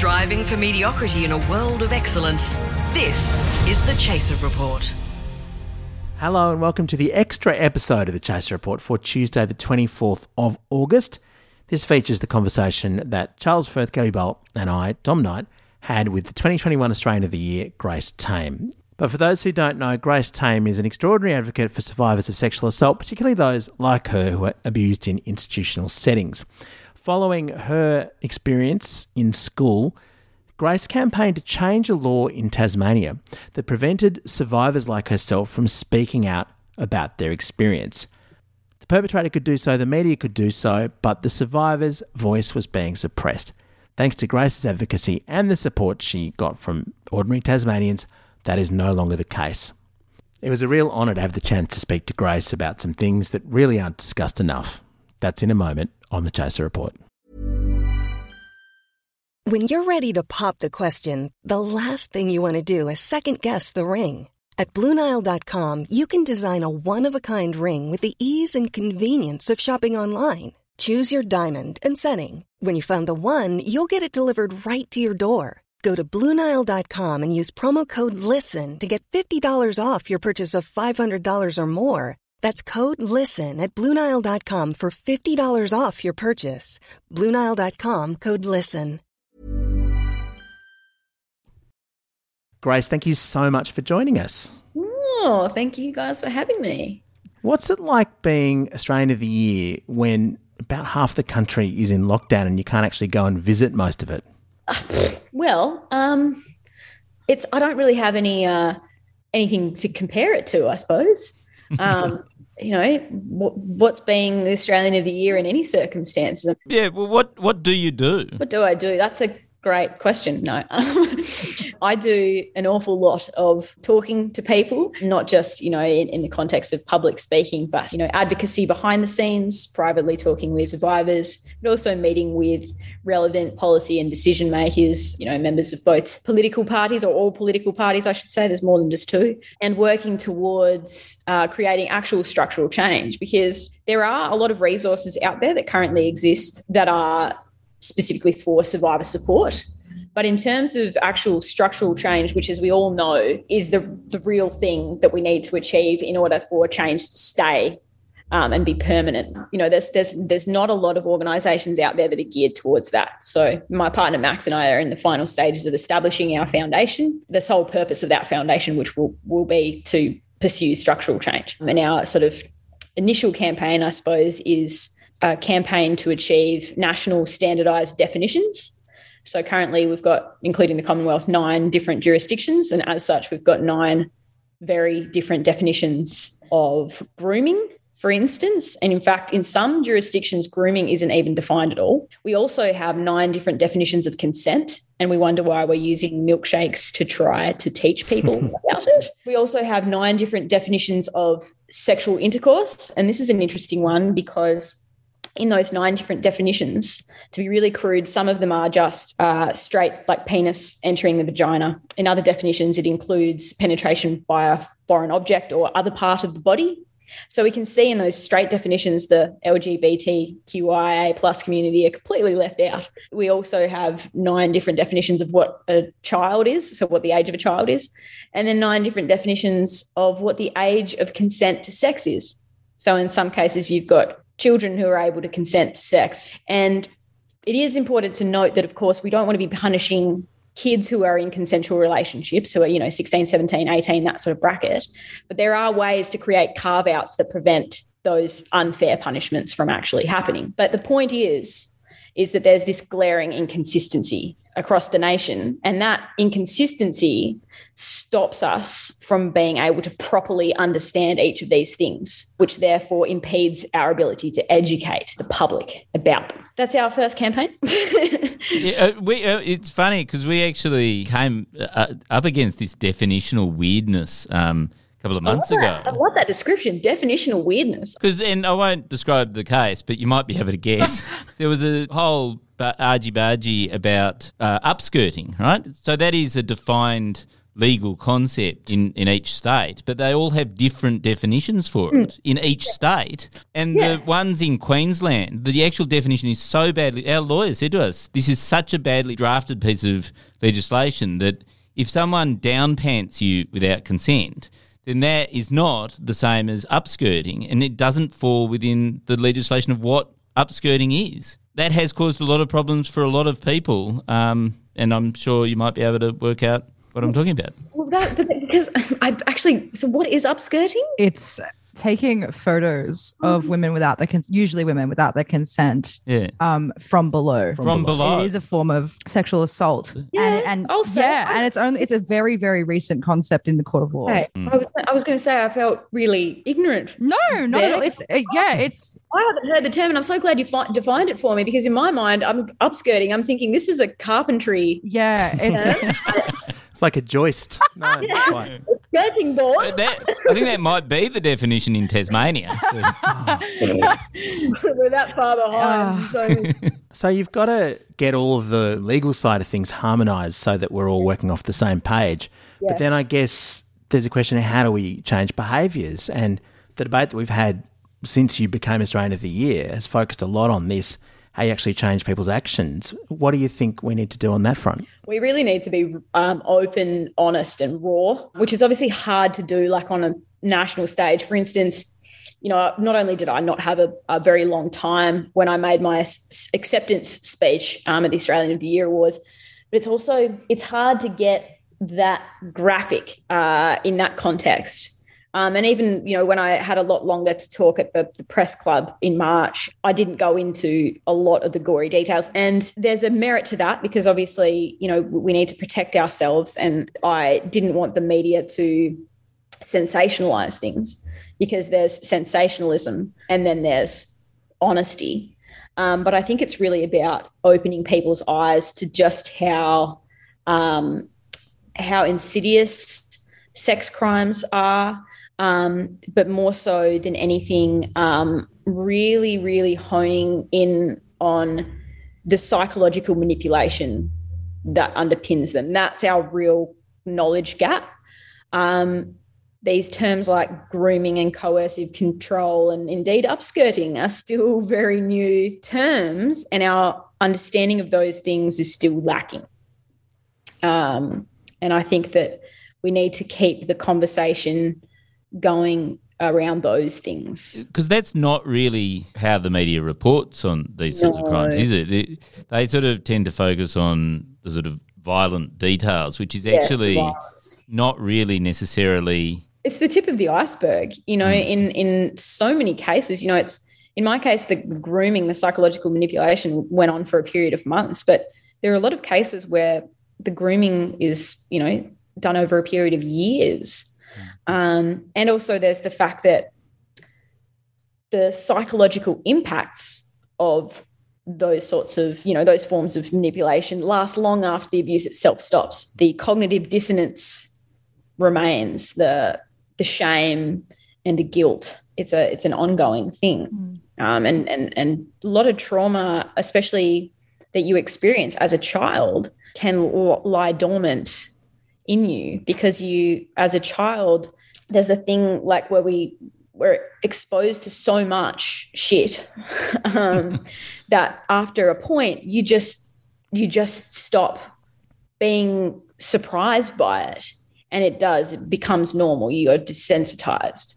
Striving for mediocrity in a world of excellence. This is the Chaser Report. Hello and welcome to the extra episode of the Chaser Report for Tuesday, the 24th of August. This features the conversation that Charles Firth, Gabby Bolt, and I, Dom Knight, had with the 2021 Australian of the Year, Grace Tame. But for those who don't know, Grace Tame is an extraordinary advocate for survivors of sexual assault, particularly those like her who are abused in institutional settings. Following her experience in school, Grace campaigned to change a law in Tasmania that prevented survivors like herself from speaking out about their experience. The perpetrator could do so, the media could do so, but the survivor's voice was being suppressed. Thanks to Grace's advocacy and the support she got from ordinary Tasmanians, that is no longer the case. It was a real honour to have the chance to speak to Grace about some things that really aren't discussed enough. That's in a moment on the Chaser Report. When you're ready to pop the question, the last thing you want to do is second guess the ring. At Bluenile.com, you can design a one of a kind ring with the ease and convenience of shopping online. Choose your diamond and setting. When you find the one, you'll get it delivered right to your door. Go to Bluenile.com and use promo code LISTEN to get $50 off your purchase of $500 or more. That's code LISTEN at Bluenile.com for $50 off your purchase. Bluenile.com code LISTEN. Grace, thank you so much for joining us. Oh, thank you guys for having me. What's it like being Australian of the Year when about half the country is in lockdown and you can't actually go and visit most of it? Well, um, it's I don't really have any uh, anything to compare it to, I suppose. Um, you know, what, what's being the Australian of the Year in any circumstances? Yeah, well, what what do you do? What do I do? That's a great question. No, I do an awful lot of talking to people, not just, you know, in, in, the context of public speaking, but, you know, advocacy behind the scenes, privately talking with survivors, but also meeting with relevant policy and decision makers, you know, members of both political parties or all political parties, I should say. There's more than just two, and working towards uh, creating actual structural change because there are a lot of resources out there that currently exist that are specifically for survivor support. But in terms of actual structural change, which, as we all know, is the, the real thing that we need to achieve in order for change to stay um, and be permanent. You know, there's there's there's not a lot of organisations out there that are geared towards that. So my partner Max and I are in the final stages of establishing our foundation. The sole purpose of that foundation, which will will be to pursue structural change. And our sort of initial campaign, I suppose, is a campaign to achieve national standardized definitions. So currently we've got, including the Commonwealth, nine different jurisdictions. And as such, we've got nine very different definitions of grooming, for instance. And in fact, in some jurisdictions, grooming isn't even defined at all. We also have nine different definitions of consent. And we wonder why we're using milkshakes to try to teach people about it. We also have nine different definitions of sexual intercourse. And this is an interesting one because in those nine different definitions, to be really crude, some of them are just uh, straight, like penis entering the vagina. In other definitions, it includes penetration by a foreign object or other part of the body. So we can see in those straight definitions, the LGBTQIA plus community are completely left out. We also have nine different definitions of what a child is, so what the age of a child is, and then nine different definitions of what the age of consent to sex is. So in some cases, you've got children who are able to consent to sex. And it is important to note that, of course, we don't want to be punishing kids who are in consensual relationships who are you know 16 17 18 that sort of bracket but there are ways to create carve outs that prevent those unfair punishments from actually happening but the point is is that there's this glaring inconsistency across the nation and that inconsistency stops us from being able to properly understand each of these things, which therefore impedes our ability to educate the public about them. That's our first campaign. yeah, uh, we, uh, it's funny because we actually came uh, up against this definitional weirdness. Um, couple of months I ago. I love that description, definitional weirdness. Because, and I won't describe the case, but you might be able to guess. there was a whole argy bargy about uh, upskirting, right? So that is a defined legal concept in, in each state, but they all have different definitions for it in each state. And the ones in Queensland, the actual definition is so badly. Our lawyer said to us, this is such a badly drafted piece of legislation that if someone downpants you without consent, then that is not the same as upskirting, and it doesn't fall within the legislation of what upskirting is. That has caused a lot of problems for a lot of people, um, and I'm sure you might be able to work out what I'm talking about. Well, that but because I actually. So, what is upskirting? It's taking photos of women without their cons- usually women without their consent Yeah. um from below. From below. It is a form of sexual assault. Yeah, and, and I'll say- yeah, and it's only it's a very very recent concept in the court of law. Hey, I was I was going to say I felt really ignorant. No, not at all. There. It's uh, yeah, it's I haven't heard the term, and I'm so glad you fi- defined it for me because in my mind, I'm upskirting. I'm thinking this is a carpentry yeah, it's It's like a joist. No, not quite. Skirting board. That, I think that might be the definition in Tasmania. We're that far behind. Ah. So So you've got to get all of the legal side of things harmonised so that we're all working off the same page. But then I guess there's a question of how do we change behaviours? And the debate that we've had since you became Australian of the Year has focused a lot on this, how you actually change people's actions. What do you think we need to do on that front? we really need to be um, open, honest, and raw, which is obviously hard to do, like on a national stage. For instance, you know, not only did I not have a, a very long time when I made my acceptance speech um, at the Australian of the Year Awards, but it's also it's hard to get that graphic uh, in that context. Um, and even you know when I had a lot longer to talk at the, the press club in March, I didn't go into a lot of the gory details. And there's a merit to that because obviously you know we need to protect ourselves, and I didn't want the media to sensationalize things because there's sensationalism and then there's honesty. Um, but I think it's really about opening people's eyes to just how um, how insidious sex crimes are, um, but more so than anything, um, really, really honing in on the psychological manipulation that underpins them. That's our real knowledge gap. Um, these terms like grooming and coercive control and indeed upskirting are still very new terms, and our understanding of those things is still lacking. Um, and I think that we need to keep the conversation going around those things. Because that's not really how the media reports on these sorts of crimes, is it? They, they sort of tend to focus on the sort of violent details, which is actually violence. not really necessarily. it's the tip of the iceberg you know mm. in in so many cases you know it's in my case the grooming the psychological manipulation went on for a period of months but there are a lot of cases where the grooming is you know done over a period of years um, and also there's the fact that the psychological impacts of those sorts of you know those forms of manipulation last long after the abuse itself stops. The cognitive dissonance remains the the shame and the guilt. It's a it's an ongoing thing. Um, and and and a lot of trauma especially that you experience as a child can l- lie dormant in you because you as a child there's a thing like where we we're exposed to so much shit um, that after a point you just you just stop being surprised by it and it does it becomes normal. You are desensitized.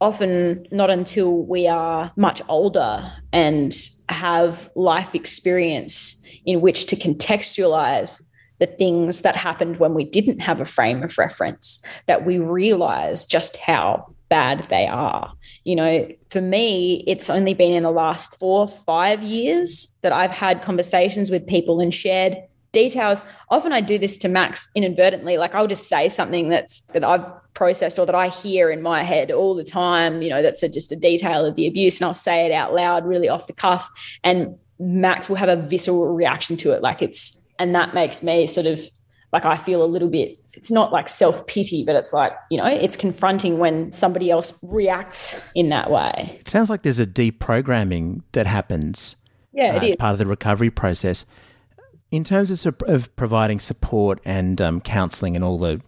Often not until we are much older and have life experience in which to contextualize the things that happened when we didn't have a frame of reference that we realize just how bad they are. You know, for me, it's only been in the last four, five years that I've had conversations with people and shared details. Often I do this to Max inadvertently. Like I'll just say something that's that I've processed or that I hear in my head all the time, you know, that's a, just a detail of the abuse. And I'll say it out loud, really off the cuff. And Max will have a visceral reaction to it. Like it's, and that makes me sort of like I feel a little bit, it's not like self pity, but it's like, you know, it's confronting when somebody else reacts in that way. It sounds like there's a deprogramming that happens Yeah, uh, it as is. part of the recovery process. In terms of, of providing support and um, counselling and all the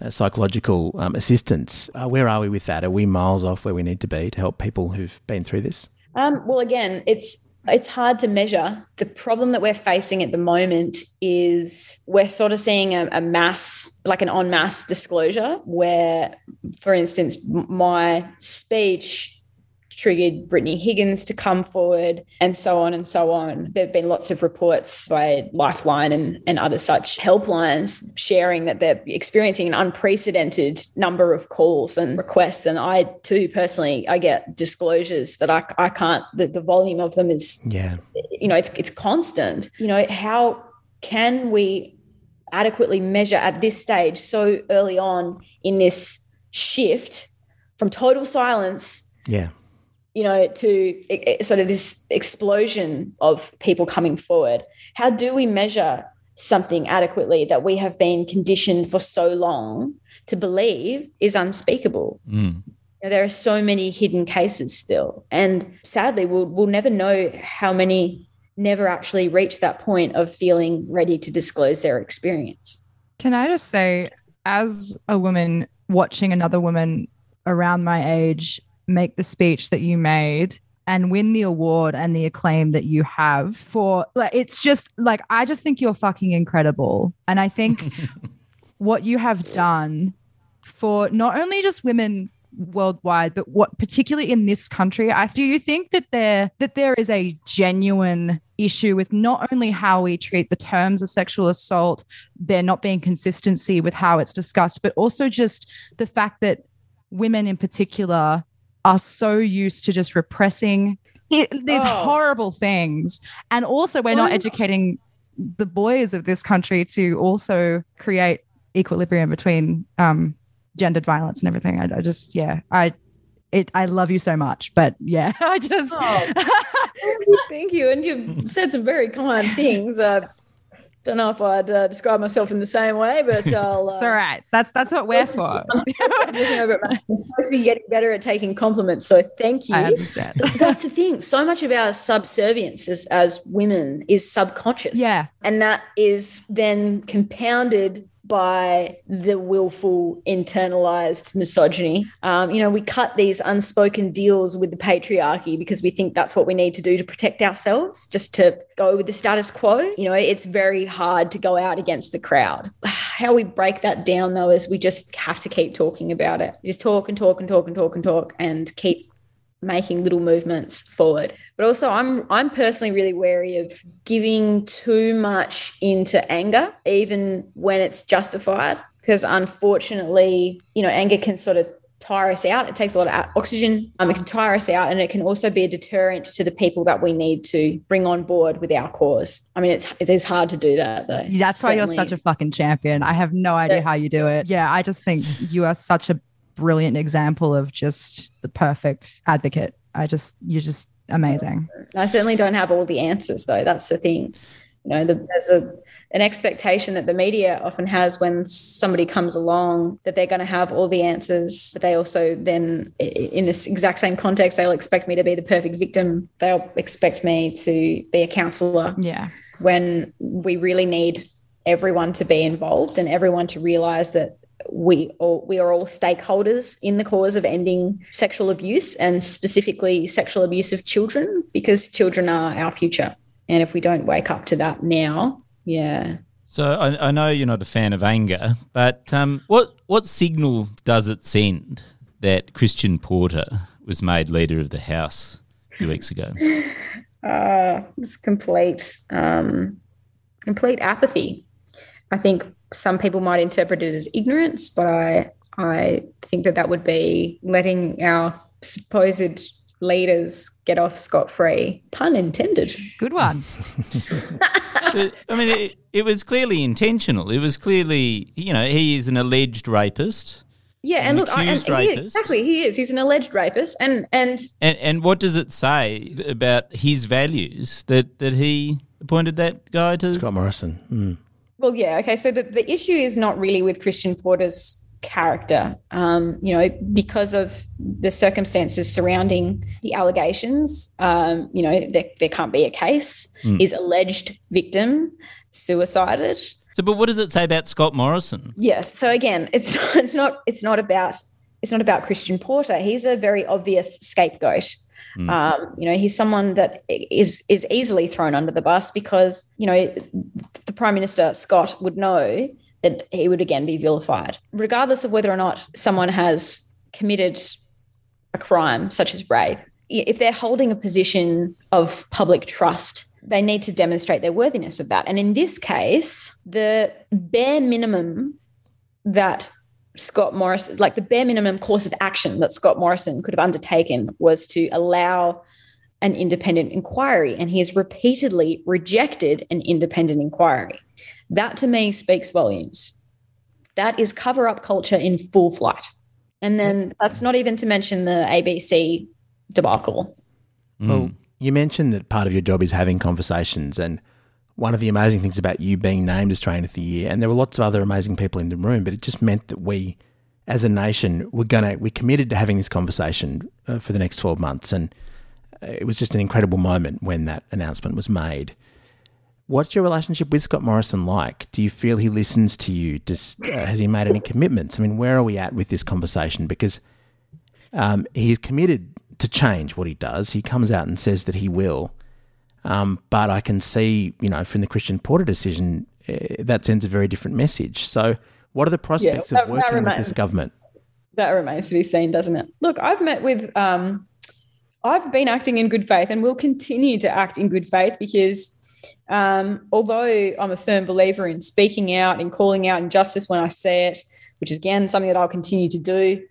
uh, psychological um, assistance. Uh, where are we with that? Are we miles off where we need to be to help people who've been through this? Um, well, again, it's it's hard to measure. The problem that we're facing at the moment is we're sort of seeing a, a mass, like an en masse disclosure, where, for instance, my speech triggered Brittany Higgins to come forward, and so on and so on. There have been lots of reports by Lifeline and, and other such helplines sharing that they're experiencing an unprecedented number of calls and requests. And I too personally, I get disclosures that I, I can't, the, the volume of them is, yeah, you know, it's, it's constant. You know, how can we adequately measure at this stage so early on in this shift from total silence yeah you know, to sort of this explosion of people coming forward. How do we measure something adequately that we have been conditioned for so long to believe is unspeakable? Mm. You know, there are so many hidden cases still. And sadly, we'll, we'll never know how many never actually reach that point of feeling ready to disclose their experience. Can I just say, as a woman watching another woman around my age make the speech that you made and win the award and the acclaim that you have for like it's just like I just think you're fucking incredible. And I think what you have done for not only just women worldwide, but what particularly in this country, I do you think that there that there is a genuine issue with not only how we treat the terms of sexual assault, there not being consistency with how it's discussed, but also just the fact that women in particular are so used to just repressing these oh. horrible things. And also, we're not educating the boys of this country to also create equilibrium between um, gendered violence and everything. I, I, just, yeah, I, it, I love you so much, but yeah, I just. Oh, thank you, and you've said some very kind things. Uh, don't know if I'd uh, describe myself in the same way, but I'll. Uh, it's all right. That's that's what we're for. I'm supposed to be getting better at taking compliments, so thank you. I understand. that's the thing. So much of our subservience as, as women is subconscious. Yeah, and that is then compounded by the willful internalized misogyny. Um, you know, we cut these unspoken deals with the patriarchy because we think that's what we need to do to protect ourselves, just to go with the status quo. You know, it's very hard to go out against the crowd. How we break that down, though, is we just have to keep talking about it. Just talk and talk and talk and talk and talk and keep making little movements forward. But also I'm I'm personally really wary of giving too much into anger even when it's justified because unfortunately, you know, anger can sort of tire us out. It takes a lot of oxygen. Um, it can tire us out, and it can also be a deterrent to the people that we need to bring on board with our cause. I mean, it's it is hard to do that though. That's Certainly. why you're such a fucking champion. I have no idea how you do it. Yeah, I just think you are such a brilliant example of just the perfect advocate. I just, you're just amazing. I certainly don't have all the answers, though. That's the thing. You know, the, there's a an expectation that the media often has when somebody comes along that they're going to have all the answers. But they also then, in this exact same context, they'll expect me to be the perfect victim. They'll expect me to be a counselor. Yeah. When we really need everyone to be involved and everyone to realize that we all we are all stakeholders in the cause of ending sexual abuse and specifically sexual abuse of children because children are our future. And if we don't wake up to that now, yeah. So I, I know you're not a fan of anger, but um, what what signal does it send that Christian Porter was made leader of the House a few weeks ago? Uh, it's complete um, complete apathy. I think some people might interpret it as ignorance, but I I think that that would be letting our supposed leaders get off scot free. Pun intended. Good one. I mean, it, it, was clearly intentional. It was clearly, you know, he is an alleged rapist. Yeah, and look, I, and, he is, exactly, he is. He's an alleged rapist, and, and and and what does it say about his values that that he appointed that guy to Scott Morrison? Mm. Well, yeah. Okay. So the, the issue is not really with Christian Porter's character, um, you know, because of the circumstances surrounding the allegations. Um, you know, there, there can't be a case. Mm. His alleged victim suicided. So, but what does it say about Scott Morrison? Yes. So again, it's it's not it's not about it's not about Christian Porter. He's a very obvious scapegoat. Mm. Um, you know, he's someone that is is easily thrown under the bus because you know the Prime Minister Scott would know that he would again be vilified, regardless of whether or not someone has committed a crime such as rape. If they're holding a position of public trust they need to demonstrate their worthiness of that. And in this case, the bare minimum that Scott Morrison, like the bare minimum course of action that Scott Morrison could have undertaken was to allow an independent inquiry. And he has repeatedly rejected an independent inquiry. That to me speaks volumes. That is cover up culture in full flight. And then that's not even to mention the ABC debacle. Hmm. Well, you mentioned that part of your job is having conversations, and one of the amazing things about you being named as Australian of the Year, and there were lots of other amazing people in the room, but it just meant that we, as a nation, we're gonna we committed to having this conversation uh, for the next twelve months, and uh, it was just an incredible moment when that announcement was made. What's your relationship with Scott Morrison like? Do you feel he listens to you? Does, uh, has he made any commitments? I mean, where are we at with this conversation? Because um, he's committed to change what he does. He comes out and says that he will. Um, but I can see, you know, from the Christian Porter decision, uh, that sends a very different message. So, what are the prospects yeah, that, of working remains, with this government? That remains to be seen, doesn't it? Look, I've met with, um, I've been acting in good faith and will continue to act in good faith because um, although I'm a firm believer in speaking out and calling out injustice when I see it, which is again something that I'll continue to do,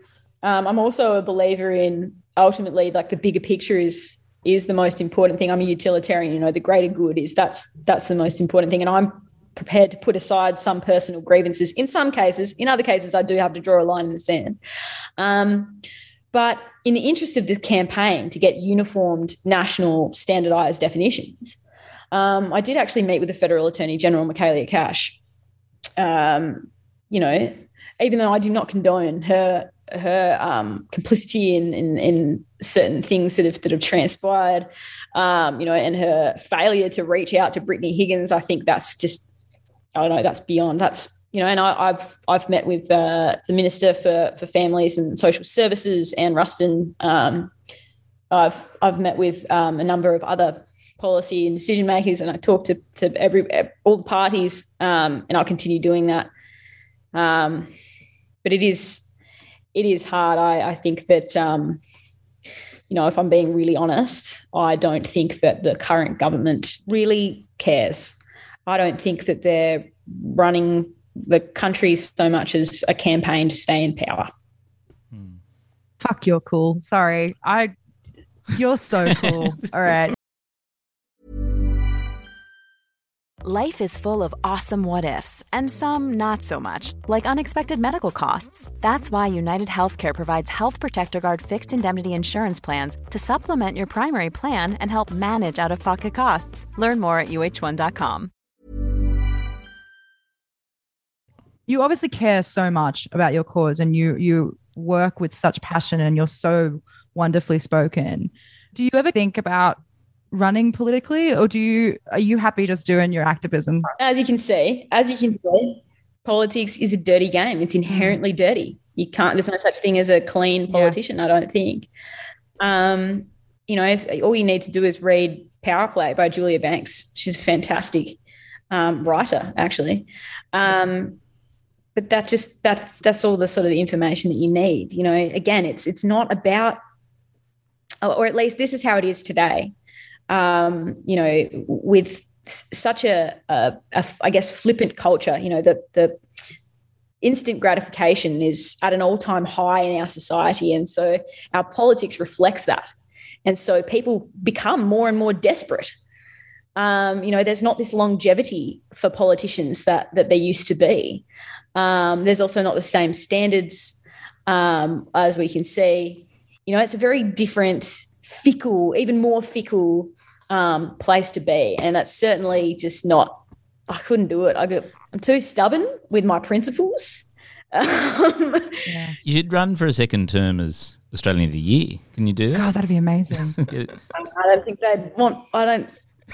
um, I'm also a believer in ultimately like the bigger picture is is the most important thing. I'm a utilitarian, you know, the greater good is that's that's the most important thing. And I'm prepared to put aside some personal grievances in some cases. In other cases, I do have to draw a line in the sand. Um, but in the interest of the campaign to get uniformed national standardized definitions, um, I did actually meet with the Federal Attorney General, Michaelia Cash. Um, you know, even though I do not condone her her um, complicity in, in, in certain things that have that have transpired, um, you know, and her failure to reach out to Brittany Higgins, I think that's just I don't know, that's beyond that's you know, and I, have I've met with uh, the Minister for for Families and Social Services, Anne Ruston. Um, I've I've met with um, a number of other policy and decision makers, and I talk to to every all the parties, um, and I'll continue doing that. Um, but it is it is hard. I, I think that, um, you know, if I'm being really honest, I don't think that the current government really cares. I don't think that they're running the country so much as a campaign to stay in power. Hmm. Fuck, you're cool. Sorry. I, you're so cool. All right. Life is full of awesome what ifs, and some not so much, like unexpected medical costs. That's why United Healthcare provides Health Protector Guard fixed indemnity insurance plans to supplement your primary plan and help manage out of pocket costs. Learn more at uh1.com. You obviously care so much about your cause and you, you work with such passion and you're so wonderfully spoken. Do you ever think about running politically or do you are you happy just doing your activism? As you can see as you can see politics is a dirty game. It's inherently mm. dirty. You can't there's no such thing as a clean politician yeah. i don't think. Um you know if, all you need to do is read power play by julia banks. She's a fantastic um, writer actually. Um but that just that that's all the sort of information that you need you know. Again it's it's not about or at least this is how it is today um, you know, with such a, a, a, I guess, flippant culture, you know, the, the instant gratification is at an all time high in our society. And so our politics reflects that. And so people become more and more desperate. Um, you know, there's not this longevity for politicians that, that there used to be. Um, there's also not the same standards um, as we can see. You know, it's a very different fickle, even more fickle um, place to be. And that's certainly just not, I couldn't do it. I got, I'm too stubborn with my principles. Um, yeah. You'd run for a second term as Australian of the Year. Can you do that? Oh, that'd be amazing. I don't think they'd want, I don't,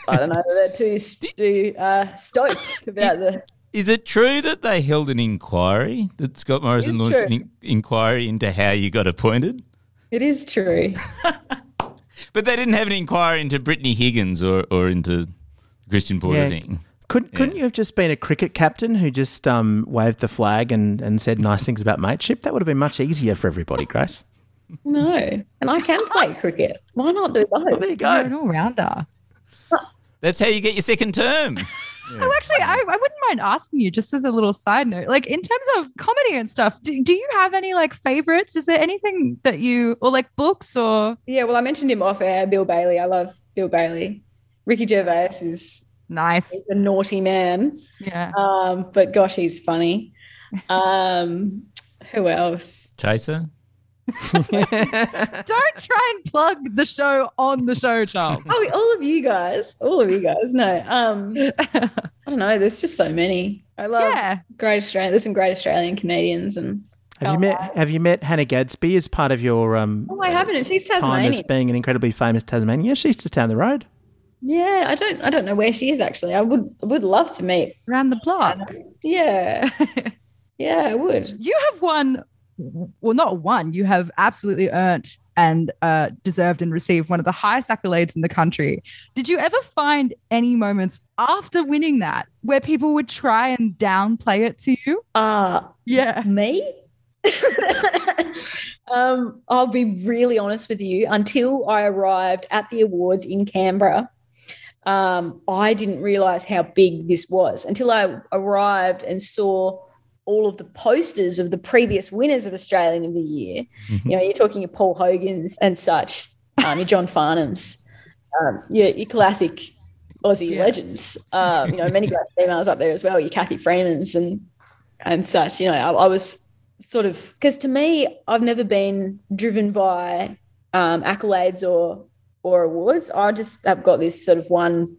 I don't know, they're too, too uh, stoked about the Is it true that they held an inquiry? That Scott Morrison launched true. an in- inquiry into how you got appointed? It is true. But they didn't have an inquiry into Brittany Higgins or, or into Christian Porter Yeah. thing. Couldn't, couldn't you have just been a cricket captain who just um, waved the flag and, and said nice things about mateship? That would have been much easier for everybody, Grace. No, and I can play cricket. Why not do Well, both? there you You're an go. all rounder. That's how you get your second term. Oh, actually, I, I wouldn't mind asking you just as a little side note, like in terms of comedy and stuff, do, do you have any like favorites? Is there anything that you, or like books or Yeah, well, I mentioned him off air, Bill Bailey. I love Bill Bailey. Ricky Gervais is nice? a naughty man, Yeah. um, but gosh, he's funny. Um, who else? Chaser? Don't try and plug the show on the show, Charles. Oh, all of you guys, all of you guys. No, um, I don't know. There's just so many. I love yeah. great Australian. There's some great Australian comedians, and Have you met Have you met Hannah Gadsby as part of your um, oh, I haven't. And she's time as being an incredibly famous Tasmanian? Yeah, she's just down the road. Yeah, I don't. I don't know where she is actually. I would. Would love to meet. Around the block. Yeah, yeah, I would. You have won, well, not one, you have absolutely earned and uh, deserved and received one of the highest accolades in the country. Did you ever find any moments after winning that where people would try and downplay it to you? Uh Yeah. me. um, I'll be really honest with you. Until I arrived at the awards in Canberra, um, I didn't realize how big this was until I arrived and saw all of the posters of the previous winners of Australian of the Year. You know, you're talking your Paul Hogan's and such, um, your John Farnham's, um, your, your classic Aussie Yeah. legends. Um, you know, many great females up there as well, your Cathy Freeman's and and such. You know, I, I was sort of because to me, I've never been driven by um, accolades or or awards. I just have got this sort of one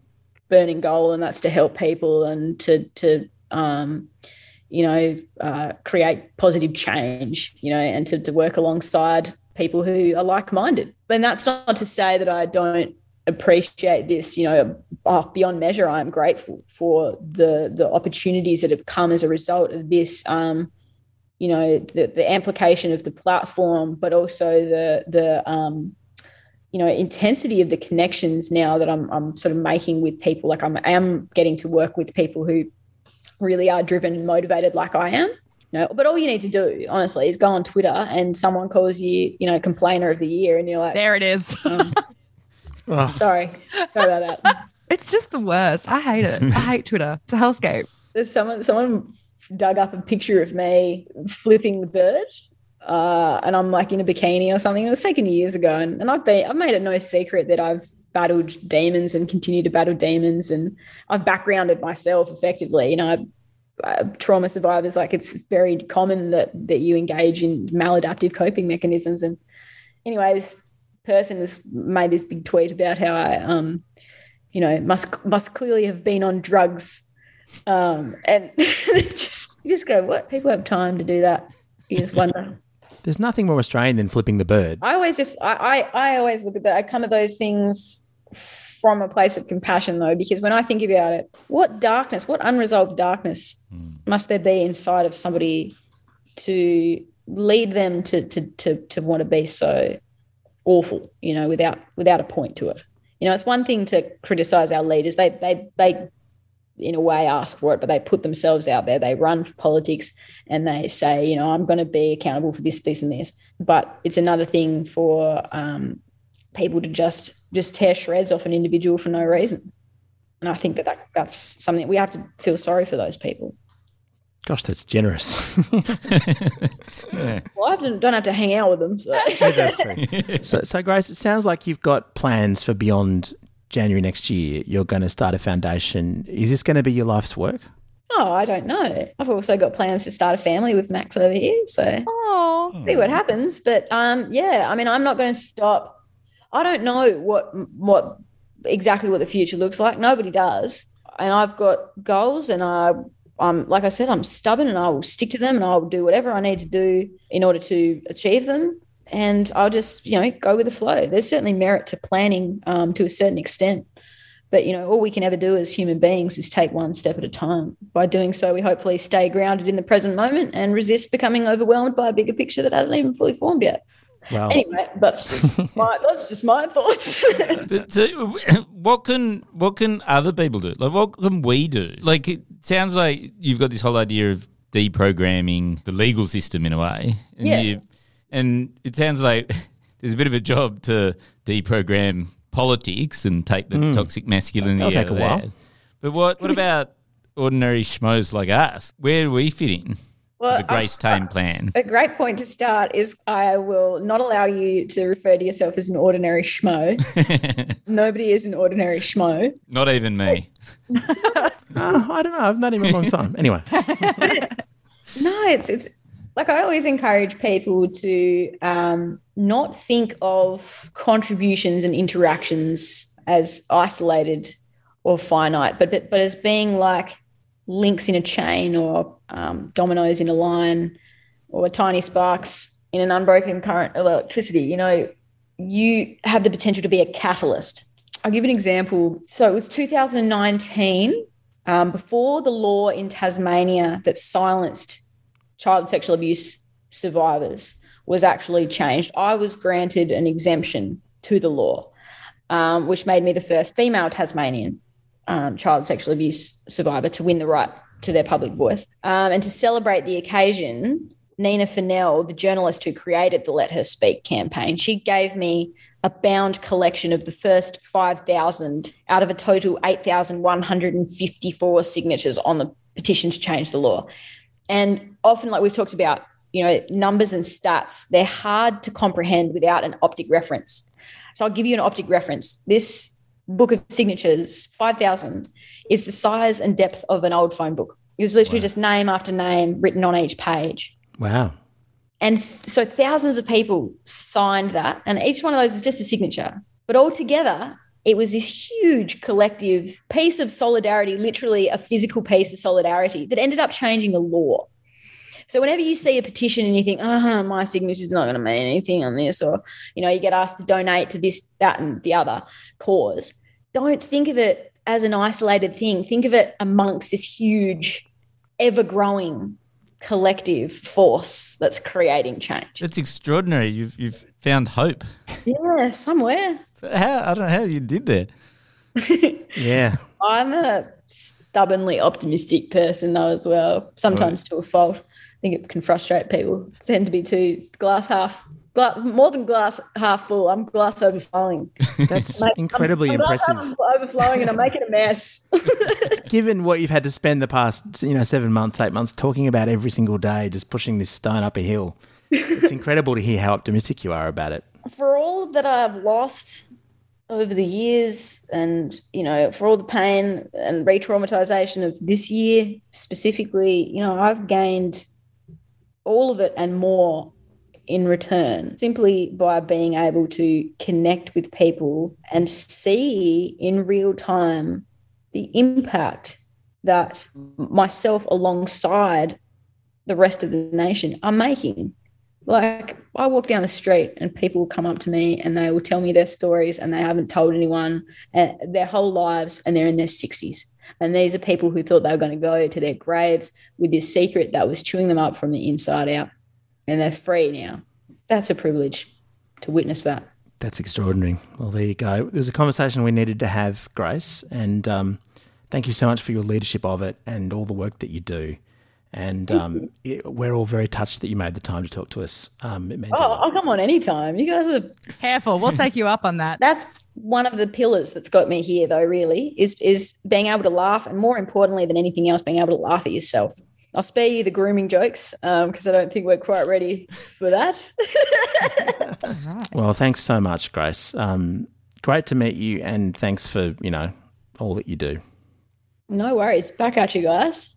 burning goal, and that's to help people and to to um, you know uh, create positive change. You know, and to to work alongside people who are like minded. And that's not to say that I don't appreciate this you know oh, beyond measure i'm grateful for the the opportunities that have come as a result of this um you know the the amplification of the platform but also the the um you know intensity of the connections now that i'm i'm sort of making with people like i'm am getting to work with people who really are driven and motivated like i am you know, but all you need to do, honestly, is go on Twitter and someone calls you, you know, complainer of the year, and you're like, There it is. um, Oh, sorry, sorry about that. it's just the worst. I hate it. I hate Twitter. It's a hellscape. There's someone someone dug up a picture of me flipping the bird. Uh, and I'm like in a bikini or something. It was taken years ago, and, and I've been I've made it no secret that I've battled demons and continue to battle demons, and I've backgrounded myself effectively. You know, uh, trauma survivors like it's very common that that you engage in maladaptive coping mechanisms. And anyway, this person has made this big tweet about how I, um, you know, must must clearly have been on drugs um, and just you just go, what? People have time to do that. You just wonder. There's nothing more Australian than flipping the bird. I always just I, I I always look at that. I come at those things from a place of compassion though, because when I think about it, what darkness, what unresolved darkness hmm. must there be inside of somebody to lead them to to to to want to be so awful, you know, without without a point to it. You know, it's one thing to criticize our leaders. They they they in a way ask for it, but they put themselves out there. They run for politics and they say, you know, I'm going to be accountable for this, this, and this. But it's another thing for um, people to just just tear shreds off an individual for no reason. And I think that, that that's something we have to feel sorry for those people. Gosh, that's generous. Well, I don't have to hang out with them. So. that's true. So, so Grace, it sounds like you've got plans for beyond January next year. You're going to start a foundation. Is this going to be your life's work? Oh, I don't know. I've also got plans to start a family with Max over here. So Oh, see what happens. But um, yeah, I mean, I'm not going to stop. I don't know what what exactly what the future looks like. Nobody does, and I've got goals, and I, I'm like I said, I'm stubborn, and I will stick to them, and I will do whatever I need to do in order to achieve them. And I'll just you know go with the flow. There's certainly merit to planning um, to a certain extent, But you know, all we can ever do as human beings is take one step at a time. By doing so, we hopefully stay grounded in the present moment and resist becoming overwhelmed by a bigger picture that hasn't even fully formed yet. Well, Anyway, that's just my that's just my thoughts. But so, what can what can other people do? Like, what can we do? Like, it sounds like you've got this whole idea of deprogramming the legal system in a way, and Yeah. you, and it sounds like there's a bit of a job to deprogram politics and take the toxic masculinity That'll out take of a while. that. But what what about ordinary schmoes like us? Where do we fit in? Well, the Grace Tame plan. A great point to start is I will not allow you to refer to yourself as an ordinary schmo. Nobody is an ordinary schmo. Not even me. uh, I don't know. I've known him a long time. Anyway, No, it's it's like I always encourage people to um, not think of contributions and interactions as isolated or finite, but but, but as being like links in a chain or um, dominoes in a line or tiny sparks in an unbroken current of electricity. You know, you have the potential to be a catalyst. I'll give an example. So it was 2019, um, before the law in Tasmania that silenced child sexual abuse survivors was actually changed. I was granted an exemption to the law, um, which made me the first female Tasmanian um, child sexual abuse survivor to win the right to their public voice. Um, and to celebrate the occasion, Nina Funnell, the journalist who created the Let Her Speak campaign, she gave me a bound collection of the first 5,000 out of a total 8,154 signatures on the petition to change the law. And often, like we've talked about, you know, numbers and stats, they're hard to comprehend without an optic reference. So I'll give you an optic reference. This book of signatures, 5,000, is the size and depth of an old phone book. It was literally just name after name written on each page. wow. And th- so thousands of people signed that, and each one of those is just a signature. But altogether, it was this huge collective piece of solidarity, literally a physical piece of solidarity that ended up changing the law. So whenever you see a petition and you think, uh-huh, my signature's not going to mean anything on this, or you know, you get asked to donate to this, that, and the other cause, don't think of it as an isolated thing. Think of it amongst this huge, ever-growing collective force that's creating change. That's extraordinary. You've you've found hope. Yeah, somewhere. How I don't know how you did that. Yeah. I'm a stubbornly optimistic person though as well. Sometimes to a fault. I think it can frustrate people. Tend to be too glass half glass, more than glass half full. I'm glass overflowing. That's Mate, incredibly I'm, I'm glass impressive. half overflowing and I'm making a mess. Given what you've had to spend the past, you know, seven months, eight months talking about every single day, just pushing this stone up a hill, it's incredible to hear how optimistic you are about it. for all that I've lost over the years and you know for all the pain and re-traumatization of this year specifically you know I've gained all of it and more in return simply by being able to connect with people and see in real time the impact that myself alongside the rest of the nation are making like I walk down the street and people will come up to me and they will tell me their stories and they haven't told anyone uh, their whole lives and they're in their 60s. And these are people who thought they were going to go to their graves with this secret that was chewing them up from the inside out. And they're free now. That's a privilege to witness that. That's extraordinary. Well, there you go. There's a conversation we needed to have, Grace, and um, thank you so much for your leadership of it and all the work that you do. And um, it, we're all very touched that you made the time to talk to us. Um, it meant a Oh. I'll come on anytime. You guys are Careful. We'll take you up on that. that's one of the pillars that's got me here though really is is being able to laugh and more importantly than anything else being able to laugh at yourself i'll spare you the grooming jokes because i don't think we're quite ready for that Well, thanks so much, Grace. Um, great to meet you, and thanks for you know all that you do. no worries back at you guys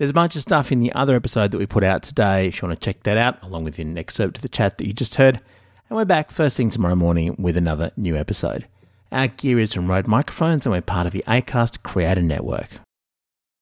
There's a bunch of stuff in the other episode that we put out today if you want to check that out, along with an excerpt to the chat that you just heard. And we're back first thing tomorrow morning with another new episode. Our gear is from Rode Microphones and we're part of the ACAST Creator Network.